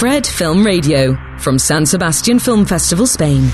Fred Film Radio, from San Sebastian Film Festival, Spain.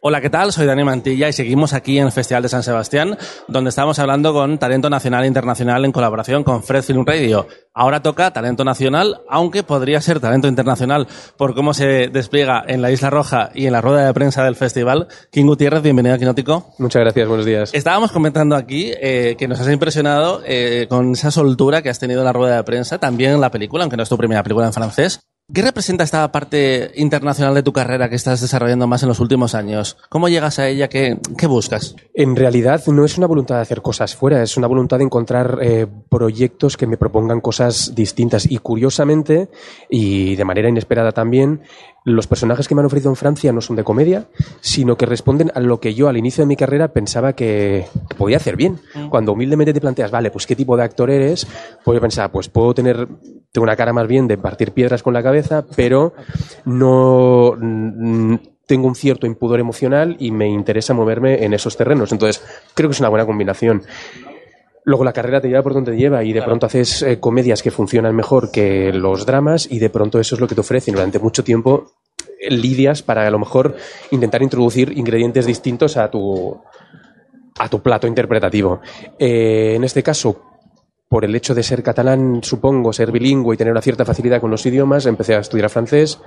Hola, ¿qué tal? Soy Dani Mantilla y seguimos aquí en el Festival de San Sebastián, donde estamos hablando con talento nacional e internacional en colaboración con Fred Film Radio. Ahora toca talento nacional, aunque podría ser talento internacional por cómo se despliega en la Isla Roja y en la rueda de prensa del festival. King Gutiérrez, bienvenido a Quinótico. Muchas gracias, buenos días. Estábamos comentando aquí eh, que nos has impresionado eh, con esa soltura que has tenido en la rueda de prensa, también en la película, aunque no es tu primera película en francés. ¿Qué representa esta parte internacional de tu carrera que estás desarrollando más en los últimos años? ¿Cómo llegas a ella? ¿Qué, buscas? En realidad no es una voluntad de hacer cosas fuera, es una voluntad de encontrar eh, proyectos que me propongan cosas distintas. Y curiosamente, y de manera inesperada también, los personajes que me han ofrecido en Francia no son de comedia, sino que responden a lo que yo al inicio de mi carrera pensaba que, que podía hacer bien. Cuando humildemente te planteas, vale, pues qué tipo de actor eres, pues yo pensaba, pues puedo tener tengo una cara más bien de partir piedras con la cabeza, pero no mm, tengo un cierto impudor emocional y me interesa moverme en esos terrenos. Entonces, creo que es una buena combinación. Luego la carrera te lleva por donde te lleva y de pronto haces eh, comedias que funcionan mejor que los dramas y de pronto eso es lo que te ofrecen. Durante mucho tiempo eh, lidias para a lo mejor intentar introducir ingredientes distintos a tu, a tu plato interpretativo. Eh, en este caso, por el hecho de ser catalán, supongo, ser bilingüe y tener una cierta facilidad con los idiomas, empecé a estudiar francés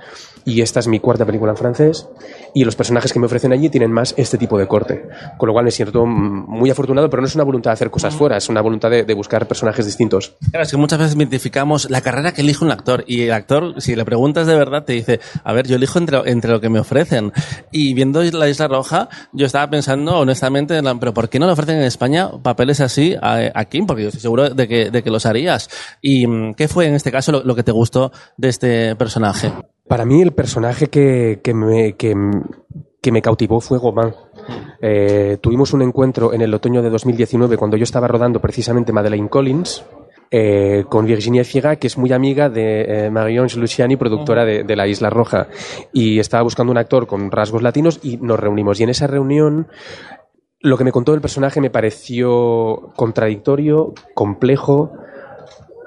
y esta es mi cuarta película en francés y los personajes que me ofrecen allí tienen más este tipo de corte, con lo cual me siento muy afortunado, pero no es una voluntad de hacer cosas fuera, es una voluntad de, de buscar personajes distintos. Claro, es que muchas veces identificamos la carrera que elige un actor y el actor, si le preguntas de verdad, te dice, a ver, yo elijo entre, entre lo que me ofrecen. Y viendo la Isla Roja, yo estaba pensando honestamente, pero ¿por qué no le ofrecen en España papeles así a, a Kim? Porque yo estoy seguro de que, de que los harías. ¿Y mm, qué fue en este caso lo, lo que te gustó de este personaje? Para mí el personaje que, que me, que, que me cautivó fue Gobán. Eh, tuvimos un encuentro en el otoño de 2019 cuando yo estaba rodando precisamente Madeleine Collins eh, con Virginia Figa, que es muy amiga de eh, Marie-Ange Luciani, productora de, de La Isla Roja. Y estaba buscando un actor con rasgos latinos y nos reunimos. Y en esa reunión lo que me contó el personaje me pareció contradictorio, complejo,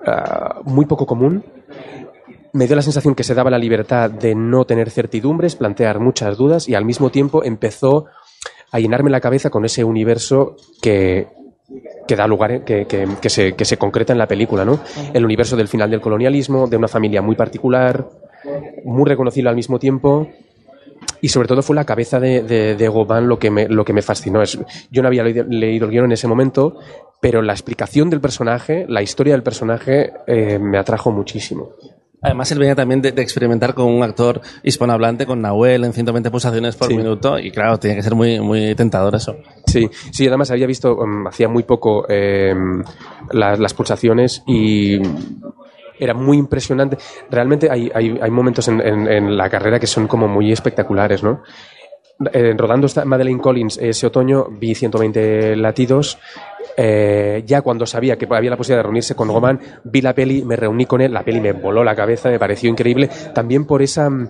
ah, muy poco común me dio la sensación que se daba la libertad de no tener certidumbres, plantear muchas dudas y al mismo tiempo empezó a llenarme la cabeza con ese universo que, que da lugar, que, que- que se, que se concreta en la película, ¿no? El universo del final del colonialismo, de una familia muy particular, muy reconocible al mismo tiempo. Y sobre todo fue la cabeza de, de, de lo que me, lo que me fascinó. Es, yo no había leído, leído el guion en ese momento, pero la explicación del personaje, la historia del personaje, eh, me atrajo muchísimo. Además, él venía también de, de experimentar con un actor hispanohablante, con Nahuel, en 120 pulsaciones por Sí. minuto, y claro, tiene que ser muy, muy tentador eso. Sí, sí, además había visto um, hacía muy poco eh, las, las pulsaciones y era muy impresionante. Realmente hay, hay, hay momentos en, en- la carrera que son como muy espectaculares, ¿no? Eh, rodando Madeleine Collins ese otoño vi 120 latidos. Eh, ya cuando sabía que había la posibilidad de reunirse con Roman, vi la peli, me reuní con él, la peli me voló la cabeza, me pareció increíble. También por esa mm,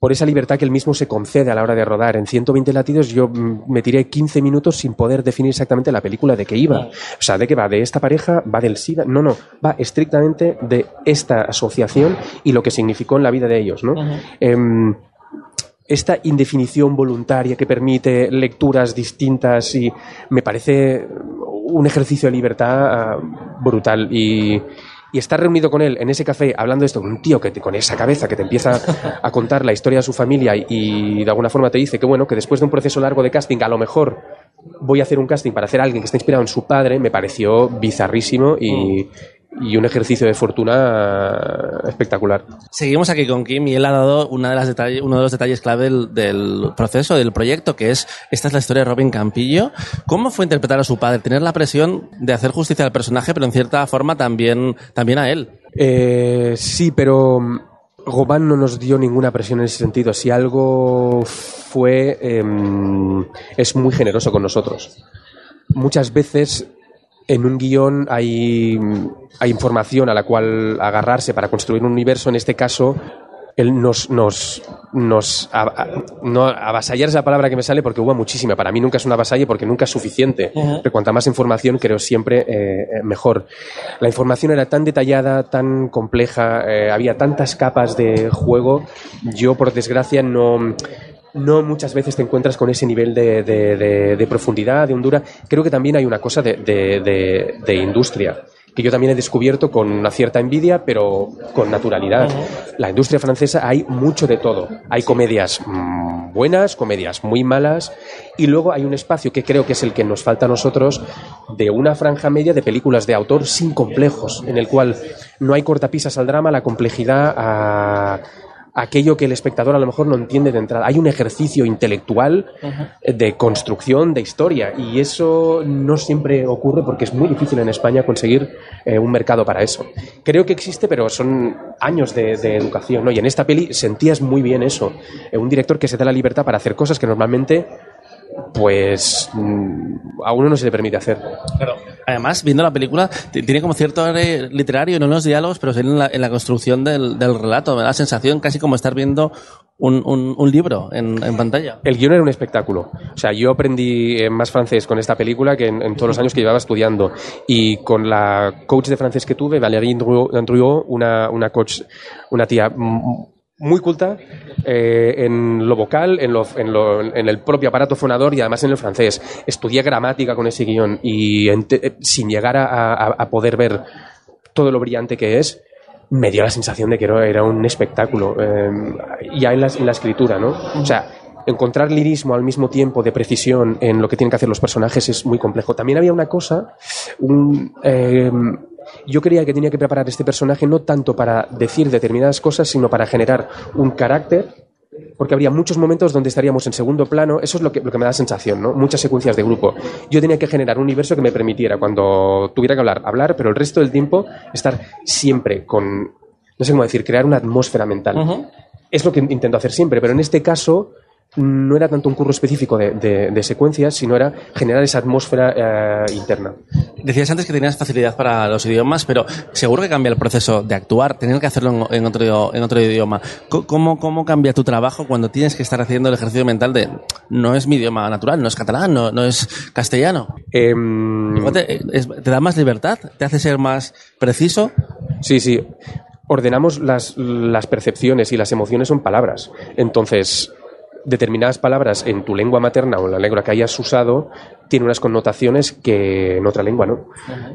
por esa libertad que él mismo se concede a la hora de rodar. En 120 latidos yo mm, me tiré 15 minutos sin poder definir exactamente la película de qué iba. O sea, de qué va, de esta pareja, va del SIDA. No, no, va estrictamente de esta asociación y lo que significó en la vida de ellos, ¿no? Em, esta indefinición voluntaria que permite lecturas distintas y me parece un ejercicio de libertad ah, brutal y, y estar reunido con él en ese café hablando de esto con un tío que te- con esa cabeza que te empieza a contar la historia de su familia y, de alguna forma te dice que bueno que después de un proceso largo de casting a lo mejor voy a hacer un casting para hacer a alguien que está inspirado en su padre me pareció bizarrísimo y, y un ejercicio de fortuna espectacular Seguimos aquí con Kim y él ha dado una de las detalles, uno de los detalles clave del, del proceso, del proyecto, que es, esta es la historia de Robin Campillo. ¿Cómo fue interpretar a su padre? Tener la presión de hacer justicia al personaje, pero en cierta forma también, también a él. Eh, sí, pero mm, Gobán no nos dio ninguna presión en ese sentido. Si algo fue, em, es muy generoso con nosotros. Muchas veces en un guion hay, hay información a la cual agarrarse para construir un universo. En este caso, él nos, nos, nos a- a- no, avasallar es la palabra que me sale porque hubo muchísima. Para mí nunca es una avasalle porque nunca es suficiente. Pero cuanta más información, creo siempre eh, eh, mejor. La información era tan detallada, tan compleja, eh, había tantas capas de juego. Yo, por desgracia, no no muchas veces te encuentras con ese nivel de, de- de- de profundidad, de hondura. Creo que también hay una cosa de, industria que yo también he descubierto con una cierta envidia, pero con naturalidad. La industria francesa hay mucho de todo. Hay comedias mm, buenas, comedias muy malas, y luego hay un espacio que creo que es el que nos falta a nosotros de una franja media de películas de autor sin complejos, en el cual no hay cortapisas al drama, la complejidad a aquello que el espectador a lo mejor no entiende de entrada. Hay un ejercicio intelectual eh, de construcción de historia y eso no siempre ocurre porque es muy difícil en España conseguir eh, un mercado para eso. Creo que existe, pero son años de, de educación. ¿no? Y en esta peli sentías muy bien eso. Eh, un director que se da la libertad para hacer cosas que normalmente pues mm, a uno no se le permite hacer. Además, viendo la película, tiene como cierto aire literario, no en los diálogos, pero en la, en la construcción del, del relato. Me da la sensación casi como estar viendo un, un- un libro en, en pantalla. El guion era un espectáculo. O sea, yo aprendí eh, más francés con esta película que en, en todos los años que llevaba estudiando. Y con la coach de francés que tuve, Valérie Andriot, una, una coach, una tía muy culta eh, en lo vocal, en, lo, en, lo- en el propio aparato fonador y además en el francés. Estudié gramática con ese guion y eh, sin llegar a, poder ver todo lo brillante que es, me dio la sensación de que era, un espectáculo. eh, ya en la, en la escritura, ¿no? O sea, encontrar lirismo al mismo tiempo de precisión en lo que tienen que hacer los personajes es muy complejo. También había una cosa, un, eh, yo creía que tenía que preparar este personaje no tanto para decir determinadas cosas, sino para generar un carácter porque habría muchos momentos donde estaríamos en segundo plano, eso es lo que, lo que me da sensación, ¿no? Muchas secuencias de grupo. Yo tenía que generar un universo que me permitiera, cuando tuviera que hablar, hablar, pero el resto del tiempo estar siempre con, no sé cómo decir, crear una atmósfera mental. Es lo que intento hacer siempre, pero en este caso no era tanto un curro específico de, de- de secuencias, sino era generar esa atmósfera eh, interna. Decías antes que tenías facilidad para los idiomas, pero seguro que cambia el proceso de actuar, tener que hacerlo en, en otro, en otro idioma. ¿Cómo, ¿Cómo cambia tu trabajo cuando tienes que estar haciendo el ejercicio mental de no es mi idioma natural, no es catalán, no, no es castellano? Em, ¿Te, es- ¿Te da más libertad? ¿Te hace ser más preciso? Sí, sí. Ordenamos las, las percepciones y las emociones son palabras. Entonces, determinadas palabras en tu lengua materna o en la lengua que hayas usado tiene unas connotaciones que en otra lengua no.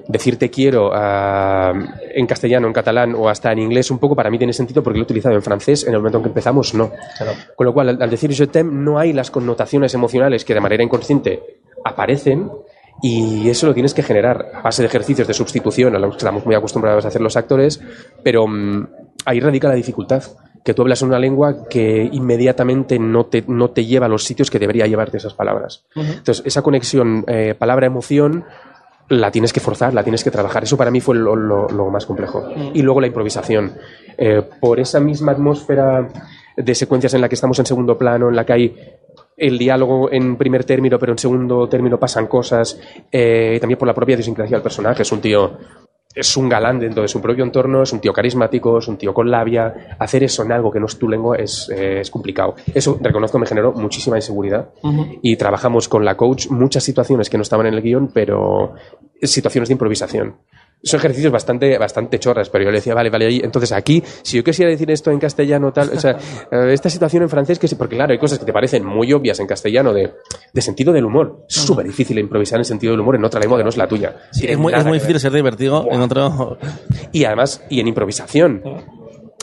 Decir te quiero ah, en castellano, en catalán o hasta en inglés un poco para mí tiene sentido porque lo he utilizado en francés en el momento en que empezamos, no. Con lo cual, al, al decir je t'aime no hay las connotaciones emocionales que de manera inconsciente aparecen y eso lo tienes que generar a base de ejercicios de sustitución a los que estamos muy acostumbrados a hacer los actores, pero mm, ahí radica la dificultad. Que tú hablas una lengua que inmediatamente no te, no te lleva a los sitios que debería llevarte esas palabras. Entonces, esa conexión eh, palabra-emoción la tienes que forzar, la tienes que trabajar. Eso para mí fue lo, lo- lo más complejo. Y luego la improvisación. Eh, por esa misma atmósfera de secuencias en la que estamos en segundo plano, en la que hay el diálogo en primer término, pero en segundo término pasan cosas, eh, también por la propia idiosincrasia del personaje. Es un tío, es un galán dentro de su propio entorno, es un tío carismático, es un tío con labia. Hacer eso en algo que no es tu lengua es, eh, es complicado. Eso, reconozco, me generó muchísima inseguridad. Y trabajamos con la coach muchas situaciones que no estaban en el guion, pero situaciones de improvisación. Son ejercicios bastante, bastante chorras, pero yo le decía, vale, vale, ahí, entonces aquí, si yo quisiera decir esto en castellano, tal, o sea, eh, esta situación en francés, que sí, porque claro, hay cosas que te parecen muy obvias en castellano de, de sentido del humor. Es súper difícil improvisar en sentido del humor en otra lengua que no es la tuya. Tiene es muy, es muy difícil ser divertido en otro... Y además, y en improvisación.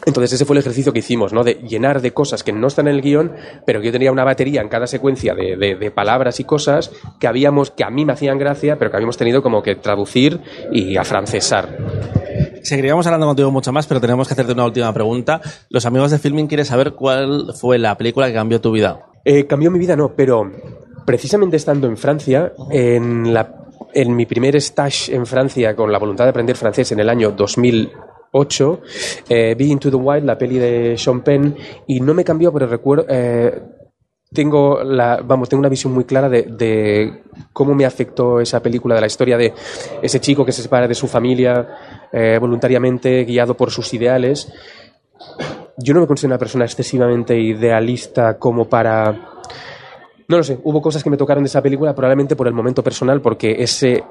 Entonces ese fue el ejercicio que hicimos, ¿no? De llenar de cosas que no están en el guion, pero que yo tenía una batería en cada secuencia de, de- de palabras y cosas que habíamos, que a mí me hacían gracia, pero que habíamos tenido como que traducir y afrancesar. Seguiríamos hablando contigo mucho más, pero tenemos que hacerte una última pregunta. Los amigos de Filming quieren saber cuál fue la película que cambió tu vida. Eh, cambió mi vida, no, pero precisamente estando en Francia, en, la, en mi primer stage en Francia con la voluntad de aprender francés en el año 2008, eh, vi Into the Wild, la peli de Sean Penn, y no me cambió, pero recuerdo... eh, tengo la, vamos, tengo una visión muy clara de, cómo me afectó esa película, de la historia de ese chico que se separa de su familia eh, voluntariamente, guiado por sus ideales. yo no me considero una persona excesivamente idealista como para... No lo sé, hubo cosas que me tocaron de esa película probablemente por el momento personal, porque ese,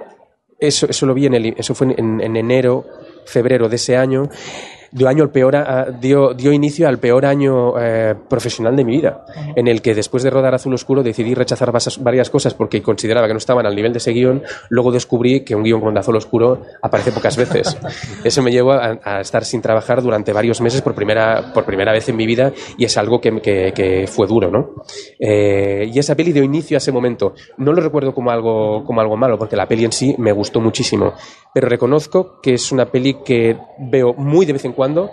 eso, eso lo vi en el, eso fue en enero, febrero de ese año dio, año el peor, dio, dio inicio al peor año eh, profesional de mi vida, en el que después de rodar Azul Oscuro decidí rechazar varias cosas porque consideraba que no estaban al nivel de ese guion. Luego descubrí que un guion con Azul Oscuro aparece pocas veces. Eso me llevó a, estar sin trabajar durante varios meses por primera, por primera vez en mi vida y es algo que, que, fue duro, ¿no? Eh, y esa peli dio inicio a ese momento. No lo recuerdo como algo, como algo malo, porque la peli en sí me gustó muchísimo, pero reconozco que es una peli que veo muy de vez en cuando cuando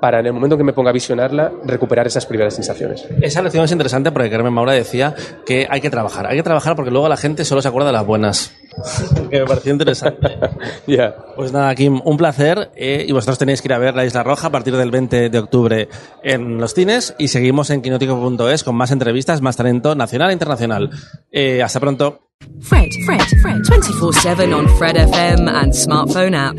para en el momento que me ponga a visionarla recuperar esas primeras sensaciones. Esa lección es interesante porque Carmen Maura decía que hay que trabajar, hay que trabajar porque luego la gente solo se acuerda de las buenas. que me pareció interesante. Ya. Pues nada, Kim, un placer eh, y vosotros tenéis que ir a ver La Isla Roja a partir del 20 de octubre en los cines y seguimos en quinótico.es con más entrevistas, más talento nacional e internacional. Eh, hasta pronto. Fred, Fred, Fred, 24/7 on Fred FM and smartphone app.